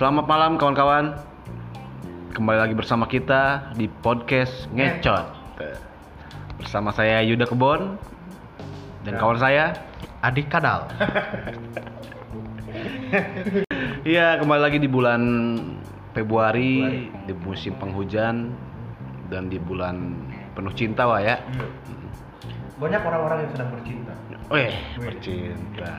Selamat malam kawan-kawan. Kembali lagi bersama kita di podcast Ngecot. Bersama saya Yuda Kebon dan kawan saya Adik Kadal. Iya, kembali lagi di bulan Februari, di musim penghujan dan di bulan penuh cinta wah ya. Banyak orang-orang yang sedang bercinta. Weh, bercinta.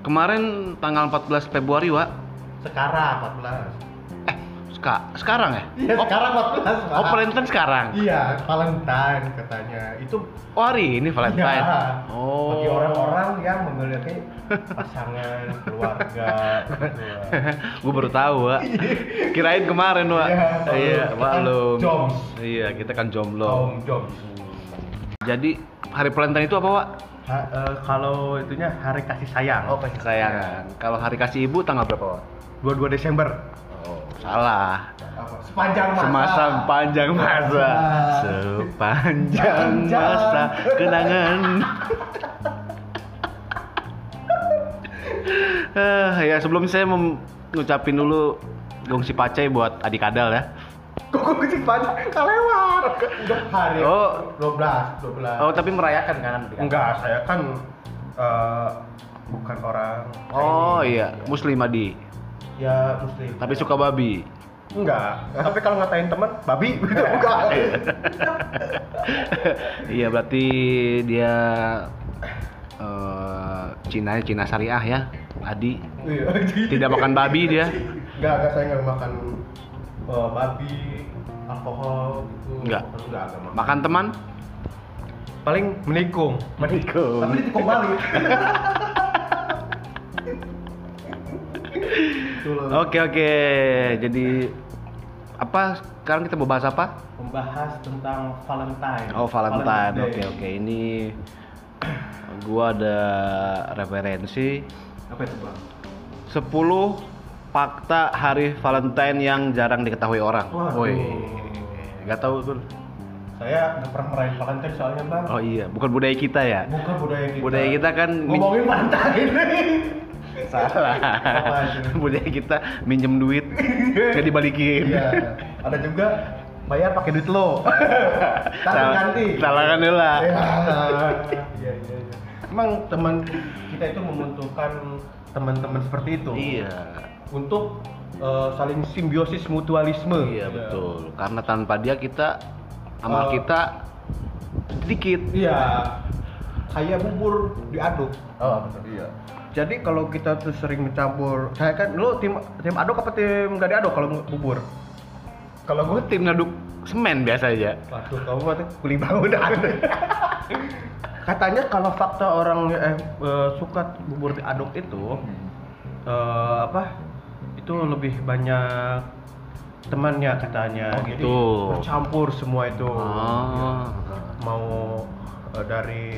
Kemarin tanggal 14 Februari, Wak. Sekarang 14. Eh, seka sekarang ya? Iya, oh, sekarang 14. oh, Valentine sekarang. Iya, Valentine katanya. Itu Oh, hari ini Valentine. Iya. Oh. bagi orang-orang yang memiliki pasangan, keluarga. gue baru tahu, Wak. Kirain kemarin, Wak. Iya, Iya, kita kan. Iya, kita kan jomblo. Om Joms. Jadi hari Valentine itu apa, Wak? Ha- eh, kalau itunya hari kasih sayang. Oh, kasih sayang. Kalau hari kasih ibu tanggal berapa, Wak? 22 Desember. Oh, salah. Apa? Sepanjang masa. Semasa panjang masa, sepanjang Panjang. masa kenangan. Eh, ya sebelum saya mem- ngucapin dulu gongsi pacai buat adik kadal ya. Kecil banget? Kelewat. Udah hari. Oh. 12, 12. Oh tapi merayakan kan? Enggak, saya kan eh, bukan orang Oh Chinese. iya, muslim adi. Ya muslim. Tapi suka babi. enggak. Tapi kalau ngatain teman, babi enggak. iya berarti dia eh Cina Cina syariah ya, Adi. Iya. Tidak makan babi dia. Enggak, enggak saya enggak makan eh, babi, alkohol gitu. Enggak. Enggak, enggak makan. Makan teman? Paling menikung. Menikung. Tapi ditikung balik. Oke oke. Jadi apa sekarang kita mau bahas apa? Membahas tentang Valentine. Oh Valentine. Oke oke. Ini gua ada referensi Apa itu, Bang? 10 fakta hari Valentine yang jarang diketahui orang. Woi. Gak tahu tuh. Saya nggak pernah merayakan Valentine soalnya, Bang. Oh iya, bukan budaya kita ya. Bukan budaya kita. Budaya kita kan ngomongin Valentine. salah. Apa itu? budaya kita minjem duit nggak dibalikin. Iya. Ada juga bayar pakai duit lo. Tapi Salah- ganti. salah kan lah. Iya. Iya, iya, iya. Emang teman kita itu membutuhkan teman-teman seperti itu. Iya. Untuk eh, saling simbiosis mutualisme. Iya betul. Karena tanpa dia kita amal Eh. kita sedikit. Iya. Kayak bubur diaduk. Oh betul. Iya. Jadi kalau kita tuh sering mencampur, saya kan lu tim tim aduk apa tim gak diaduk kalau bubur? Kalau gue tim ngaduk semen biasa aja. Waduh, kamu tuh kuli bangun ada. Katanya kalau fakta orang eh, eh, suka bubur diaduk itu eh, apa? Itu lebih banyak temannya katanya. Oh, Jadi gitu. bercampur semua itu. Ah. Mau eh, dari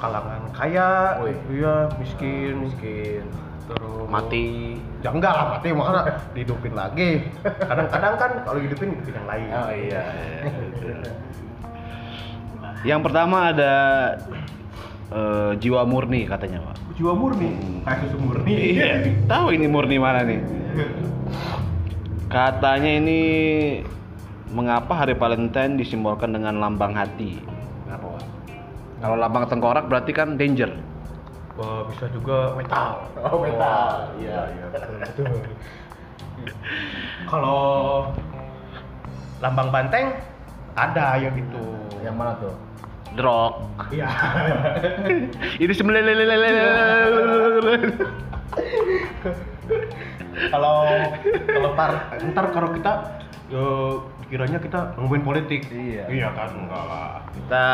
kalangan kaya, iya, miskin, miskin. Terus Mati. Ya enggak lah, mati mana dihidupin lagi. Kadang-kadang kan kalau hidupin hidupin yang lain. Oh iya. Yang pertama ada eh, jiwa murni katanya pak. Jiwa murni, kayak susu murni. Iya. Tahu ini murni mana nih? Katanya ini mengapa hari Valentine disimbolkan dengan lambang hati? Kenapa pak? Kalau lambang tengkorak berarti kan danger. Wah, bisa juga metal. Oh, metal. Iya, iya, betul, betul. Kalau lambang banteng ada yang itu. Yang mana tuh? Drog. Iya. Ini sembilan Kalau kalau ntar ntar kalau kita eh, kiranya kita ngomongin politik. Iya. Iya kan enggak lah. Kita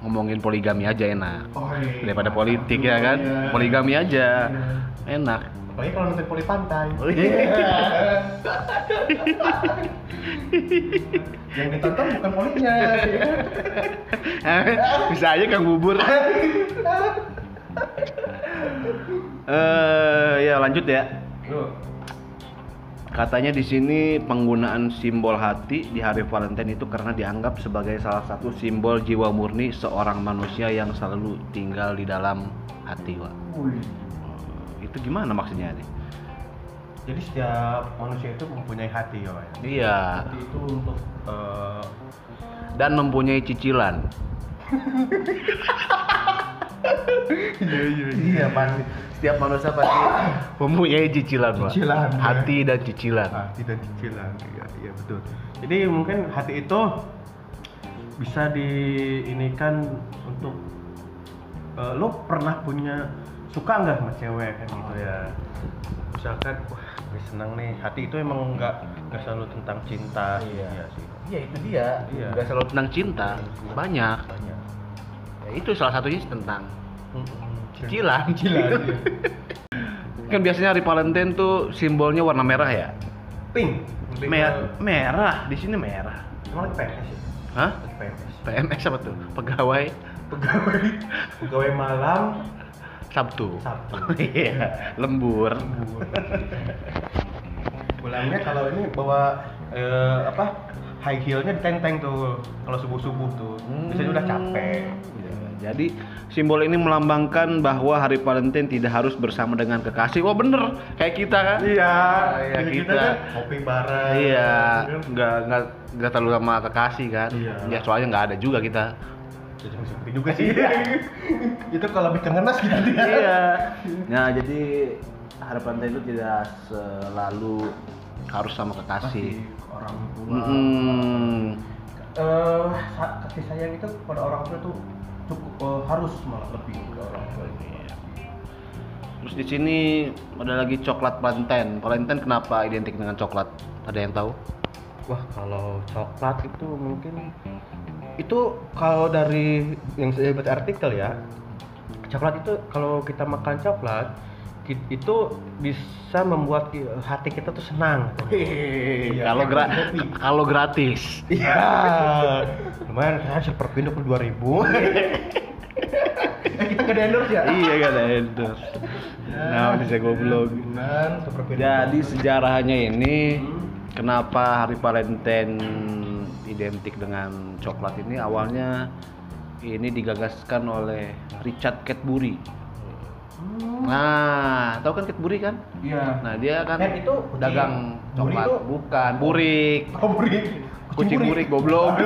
ngomongin poligami aja enak. Oh, iya. Daripada politik ya kan? Iya. Poligami aja. Iya. Enak. Apalagi kalau nonton poli pantai. Oh, iya. Yang ditonton bukan polinya. Bisa aja Kang Bubur. Eh ya lanjut ya. Katanya di sini penggunaan simbol hati di hari Valentine itu karena dianggap sebagai salah satu simbol jiwa murni seorang manusia yang selalu tinggal di dalam hati, Wak. Itu gimana maksudnya nih? Jadi setiap manusia itu mempunyai hati ya, Pak, ya. Iya, Hati itu untuk eh, dan mempunyai cicilan. iya iya iya pasti Setiap manusia pasti mempunyai cicilan, Pak. Cicilan, ya. Hati dan cicilan. hati dan cicilan iya iya betul jadi mungkin hati itu bisa diinikan untuk eh, lo pernah punya suka nggak sama cewek kan gitu ya misalkan wah gue senang nih hati itu emang nggak nggak selalu tentang cinta Iya. sih Iya itu dia. Iya. Nggak selalu tentang cinta. Banyak. banyak Ya, itu salah satunya tentang cicilan. cicilan iya. kan biasanya hari Valentine tuh simbolnya warna merah ya. pink Lebih Mer ke- merah di sini merah. emang lagi PNS ya Hah? PNS PMS apa tuh? Pegawai pegawai pegawai malam Sabtu. Sabtu Iya, lembur. Pulangnya kalau ini bawa eh, apa high heelnya ditenteng tuh kalau subuh subuh tuh biasanya udah capek Ya, Jadi simbol ini melambangkan bahwa hari Valentine tidak harus bersama dengan kekasih. Wah bener, kayak kita kan? iya Iya, Jadi kita. kan kopi bareng Iya, nggak nggak nggak terlalu sama kekasih kan? Iya. Ya soalnya nggak ada juga kita. Jadi seperti juga sih itu kalau lebih ke ngenas gitu dia iya. Nah jadi hari Valentine itu tidak selalu harus sama kekasih. orang tua eh sa- kasih sayang itu pada orang tua tuh cukup eh, harus malah lebih ke orang tua Iya. Terus di sini ada lagi coklat Valentine. Valentine kenapa identik dengan coklat? Ada yang tahu? Wah kalau coklat itu mungkin itu kalau dari yang saya baca artikel ya coklat itu kalau kita makan coklat itu bisa membuat hati kita tuh senang. Iya, kalau kan, gra- kalau gratis. Iya, lumayan kan super pindah per dua ribu. eh kita gak ada endorse ya? iya kan endorse. Nah, bisa goblok. Jadi sejarahnya ini kenapa hari Valentine identik dengan coklat ini awalnya ini digagaskan oleh Richard Cadbury. Hmm, Nah, tahu kan Cadbury kan? Iya. Nah, dia kan Cat itu kucing. dagang Buri coklat. itu? Bukan, burik. Oh, burik. Kucing burik goblok.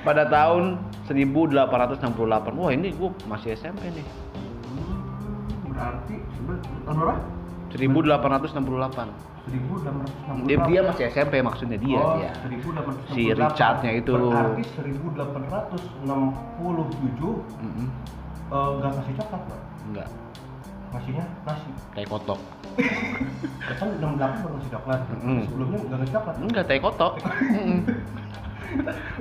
Pada tahun 1868. Wah, ini gua masih SMP nih. Hmm, Berarti tahun berapa? 1868. 1868. Dia, dia masih SMP maksudnya dia oh, dia. 1868. Si Richardnya itu. Berarti 1867 Mm-mm. eh, nggak kasih coklat, Pak. Enggak, Ngasihnya nasi. teh kotok. Kan 68 baru ngasih coklat. Mm. Sebelumnya nggak ngasih coklat. Enggak, teh kotok.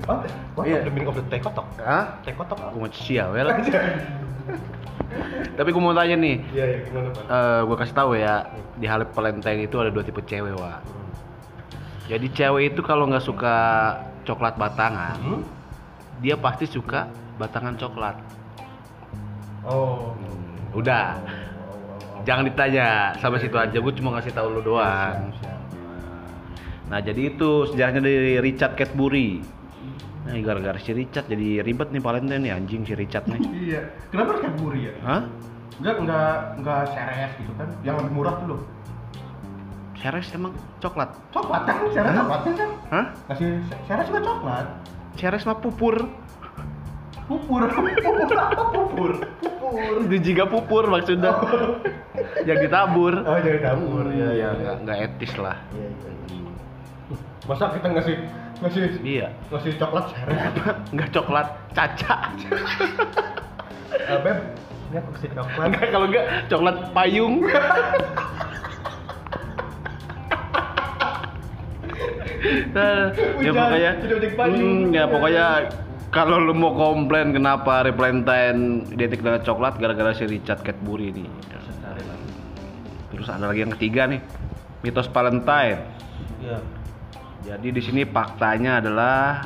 What? What Iya. the meaning of the teh kotok? Hah? Teh kotok? Gua mau sial, well. Tapi gua mau tanya nih, Iya, iya, gimana, Pak? eh gua kasih tahu ya, di hari Valentine itu ada dua tipe cewek, Wak. Jadi cewek itu kalau nggak suka coklat batangan, Hmm? dia pasti suka batangan coklat. Oh. Udah, jangan ditanya sampai situ aja. Gue cuma ngasih tahu lu doang. Siap, siap. Nah jadi itu sejarahnya dari Richard Cadbury. Nah gara-gara si Richard jadi ribet nih Valentine nih anjing si Richard nih. Iya. Kenapa Cadbury ya? Hah? Enggak, enggak, enggak seres gitu kan. Yang lebih murah tuh loh. Ceres emang coklat? Coklat kan, seres coklat kan? Hah? Kasih seres juga coklat. Ceres mah pupur. Pupur. Pupur pupur? Pupur. Juga pupur maksudnya. Yang ditabur. Oh, jadi dapur. Iya, iya. nggak nggak etis lah. Iya, iya. Masa kita ngasih ngasih Iya. ngasih coklat seres? Nggak coklat, caca. Eh, Beb, ini aku kasih coklat. Nggak kalau nggak coklat payung. Nah, ya pokoknya. Hmm, ya pokoknya kalau lu mau komplain kenapa hari Valentine identik dengan coklat gara-gara si Richard Cadbury ini. Terus ada lagi yang ketiga nih, mitos Valentine. Iya. Jadi di sini faktanya adalah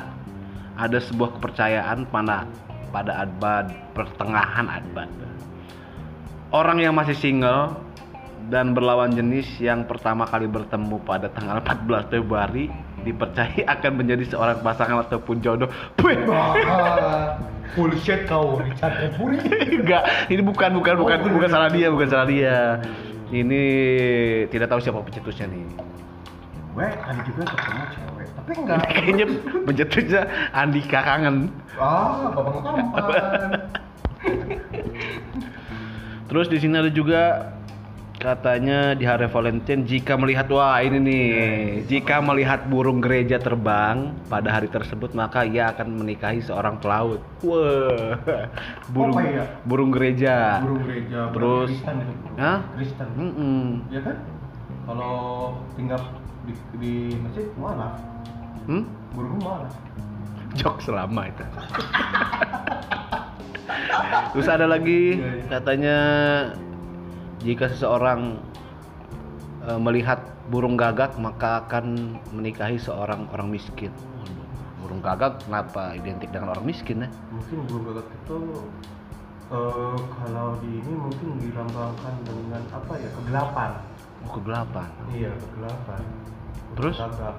ada sebuah kepercayaan pada pada abad pertengahan abad. Orang yang masih single dan berlawan jenis yang pertama kali bertemu pada tanggal 14 Februari dipercaya akan menjadi seorang pasangan ataupun jodoh. Bullshit kau Richard Kepuri. Enggak, ini bukan bukan bukan bukan salah dia, bukan salah dia. Ini tidak tahu siapa pencetusnya nih. Gue tadi juga ketemu cewek, tapi enggak. Kayaknya pencetusnya Andika kangen. Ah, bapak tampan. Terus di sini ada juga katanya di hari Valentine jika melihat wah ini nih jika melihat burung gereja terbang pada hari tersebut maka ia akan menikahi seorang pelaut. Wah, burung Apa ya? burung gereja. Burung gereja, Terus- Kristen itu. Kristen. Mm-mm. Ya kan? Kalau tinggal di, di masjid malah Hmm? burung malah. Jok selama itu. Terus ada lagi Iya, iya. katanya jika seseorang eh, melihat burung gagak maka akan menikahi seorang orang miskin. Burung gagak kenapa identik dengan orang miskin ya? Mungkin burung gagak itu eh, kalau di ini mungkin dilambangkan dengan apa ya kegelapan. Oh, kegelapan. Iya kegelapan terus? Gagak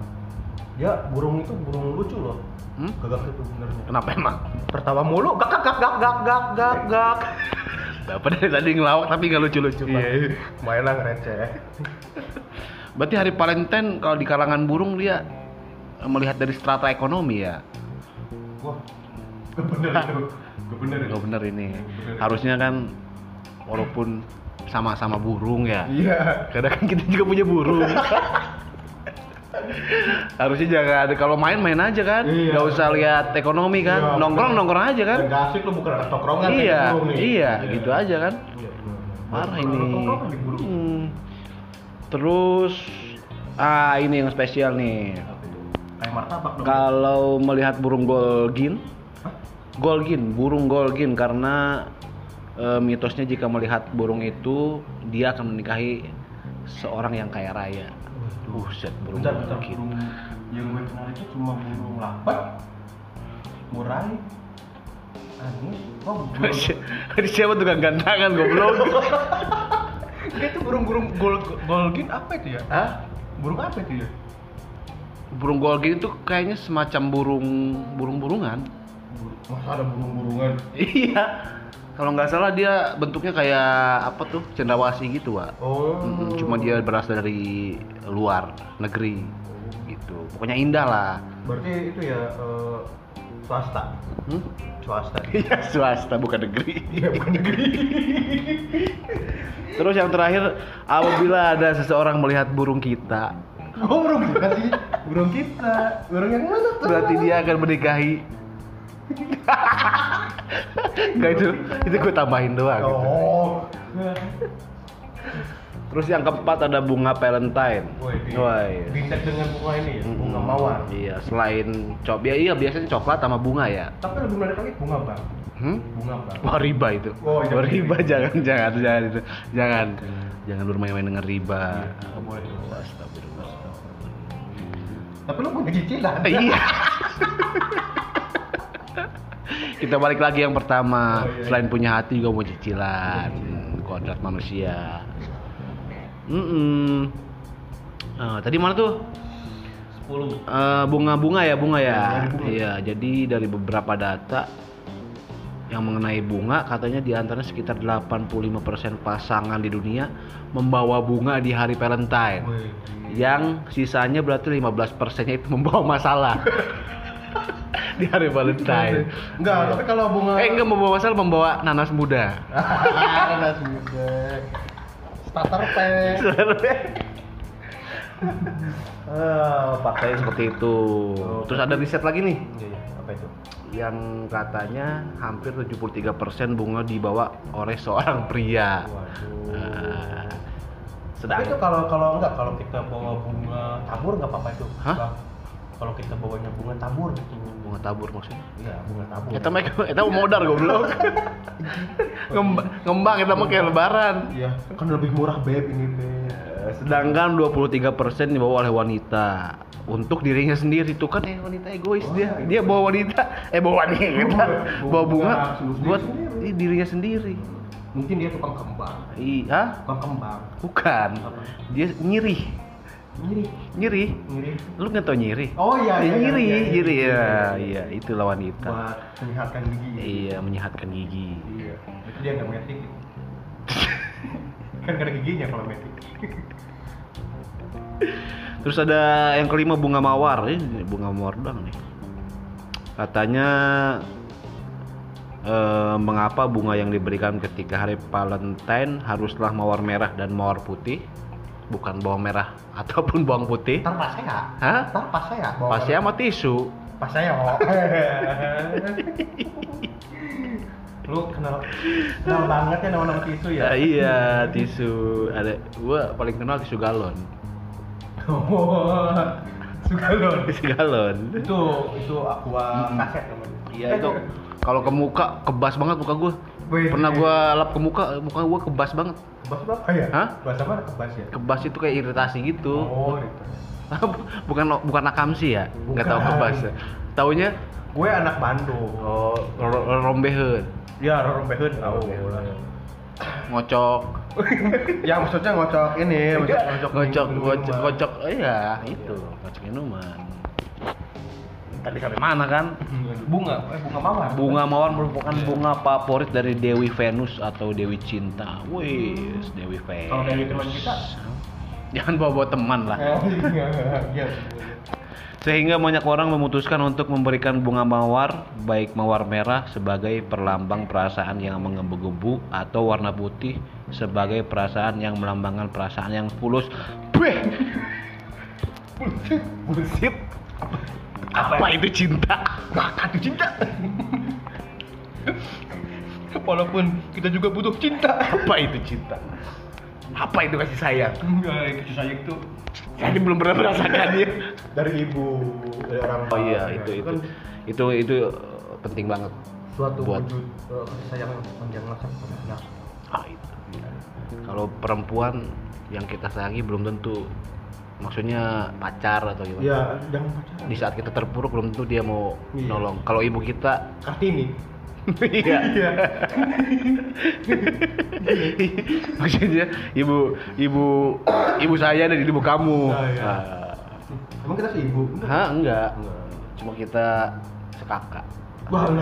ya burung itu burung lucu loh. Hmm? gagak itu benernya kenapa emang? Tertawa mulu gak gak gak gak gak gak gak Bapak dari tadi ngelawak tapi nggak lucu-lucu Iya, iya. mainan receh Berarti hari Valentine kalau di kalangan burung dia eh, melihat dari strata ekonomi ya? Wah, gak bener itu. Gak bener Gak bener ini. Harusnya kan walaupun sama-sama burung ya Iya. Kadang kan kita juga punya burung. Harusnya jangan kalau main main aja kan, Iya. nggak usah lihat ekonomi kan, Iya, nongkrong bener. nongkrong aja kan. Gak asik lu bukan anak tongkrongan kayak Iya, nih. iya, gitu aja kan. Iya. Parah ini. Hmm. Terus ah ini yang spesial nih. Kalau melihat burung golgin, golgin, burung golgin karena eh, mitosnya jika melihat burung itu dia akan menikahi seorang yang kaya raya. Buset, burung Bentar, bentar, golgin. burung yang gue kenal itu cuma burung lapat, murai, anis, oh burung. Tadi siapa tukang gantangan goblok? Dia itu burung-burung gol golgin apa itu ya? Hah? Burung apa itu ya? Burung golgin itu kayaknya semacam burung burung-burungan. Burung, masa ada burung-burungan? Iya. Kalau nggak salah dia bentuknya kayak apa tuh cendrawasih gitu, Pak. Oh. Cuma dia berasal dari luar negeri gitu. Pokoknya indah lah. Berarti itu ya eh, swasta. Hmm? Swasta. Iya swasta bukan negeri. Iya bukan negeri. Terus yang terakhir, apabila ada seseorang melihat burung kita, Oh burung kita sih. Burung kita. Burung yang mana tuh? berarti dia akan menikahi. Gak itu, itu gue tambahin doang. gitu. Oh. Terus yang keempat ada bunga Valentine. Woi, di- Woi. Bintek dengan bunga ini ya, bunga Mm-mm. mawar. Iya, selain cok, ya, iya biasanya coklat sama bunga ya. Tapi lebih menarik lagi bunga bang. Hmm? Bunga bang. Wah riba itu. Oh, iya. Wah, riba jangan jangan jangan itu. Jangan. Jangan bermain-main dengan riba. Nggak boleh. Astagfirullah. Tapi lu punya cicilan. iya. Kita balik lagi yang pertama. Oh, iya. Selain punya hati juga mau cicilan. Kodrat manusia. Mm tadi mana tuh? 10 Eh, bunga-bunga ya bunga ya. Bunga. Iya, jadi dari beberapa data yang mengenai bunga katanya di antaranya sekitar 85% pasangan di dunia membawa bunga di hari Valentine. Yang sisanya berarti 15%-nya itu membawa masalah. di hari Valentine. Enggak, tapi kalau bunga Eh enggak membawa masalah, membawa nanas muda. Nanas muda. Starter pack. Eh, faktanya seperti itu. Terus ada riset lagi nih Iya, iya. Apa itu? yang katanya hampir 73% bunga dibawa oleh seorang pria. Waduh. Tapi sedang itu kalau kalau enggak kalau kita bawa bunga tabur nggak apa-apa itu. Hah? Kalau kita bawanya bunga tabur gitu. Bunga tabur maksudnya. Iya, bunga tabur. Kita mah kita mau modar goblok. Ngembang, ngembang kita mah kayak lebaran. Iya, kan lebih murah beb ini beb. Sedangkan 23% dibawa oleh wanita untuk dirinya sendiri itu kan eh wanita egois dia. Dia bawa wanita, eh bawa wanita, Bawa bunga bunga buat sendiri. dirinya sendiri. Mungkin dia tukang kembang. Iya, Tukang kembang. bukan. Dia nyiri. Nyiri. Nyiri. Nyiri. Lu nggak tau nyiri? Oh iya, iya, nyiri, iya, iya, nyiri iya, ya. iya. Iya, itu lawan wanita. Buat menyehatkan gigi. Iya, menyehatkan gigi. Iya. Itu dia nggak metik. kan gak ada giginya kalau metik. Terus ada yang kelima bunga mawar. Ini bunga mawar doang nih. Katanya eh, mengapa bunga yang diberikan ketika hari Valentine haruslah mawar merah dan mawar putih, bukan bawang merah ataupun bawang putih? Ntar pas saya. Hah? Ntar pas saya. Bawa Pasti sama tisu. Pas saya kok. Lu kenal kenal banget ya nama-nama tisu ya? Ah, iya, tisu. Ada gua paling kenal tisu galon. Oh, suka lo. Tisu galon. Itu itu aqua kaset namanya. Iya itu kalau ke muka kebas banget muka gua. Wih. Pernah gua lap ke muka, muka gua kebas banget. Kebas apa ya? Hah? Kebas apa? Kebas ya? Kebas itu kayak iritasi gitu. Oh, itu. bukan bukan akamsi ya? Nggak tahu Bukan. kebas. ya. Taunya Gue anak Bandung. oh ro- ro- rombeheun, Ya, Roro Behun tahu. ngocok, ya maksudnya ngocok ini, ngocok ngocok ngocok, ngocok, iya, itu, ngocok minuman. Tadi sampai mana kan? Bunga, eh bunga mawar. Bunga mawar merupakan bunga favorit dari Dewi Venus atau Dewi Cinta. Wih, Dewi Venus. Kalau dari teman kita? Jangan bawa-bawa teman lah. Oh, iya, iya. Sehingga banyak orang memutuskan untuk memberikan bunga mawar, baik mawar merah sebagai perlambang perasaan yang menggebu-gebu atau warna putih sebagai perasaan yang melambangkan perasaan yang fulus. Beh, Bullshit. Apa itu cinta? Makan tuh cinta. Walaupun kita juga butuh cinta. Apa itu cinta? Apa itu kasih sayang? Enggak, kasih sayang itu Saya belum pernah merasakannya. dari ibu, dari orang Oh iya, tua. itu itu Kan itu itu uh, penting banget. suatu buat- wujud eh, kasih sayang kepada anak. Ah itu. Kalau perempuan yang kita sayangi belum tentu maksudnya pacar atau gimana. Ya, jangan pacaran. Di saat kita terpuruk belum tentu dia mau Iya. nolong. Kalau ibu kita Kartini. iya. Iya. maksudnya ibu ibu ibu saya dan ibu kamu. Oh, iya. Ah. Emang kita sih ibu? Hah, enggak. Enggak. Cuma kita sekakak. Wah.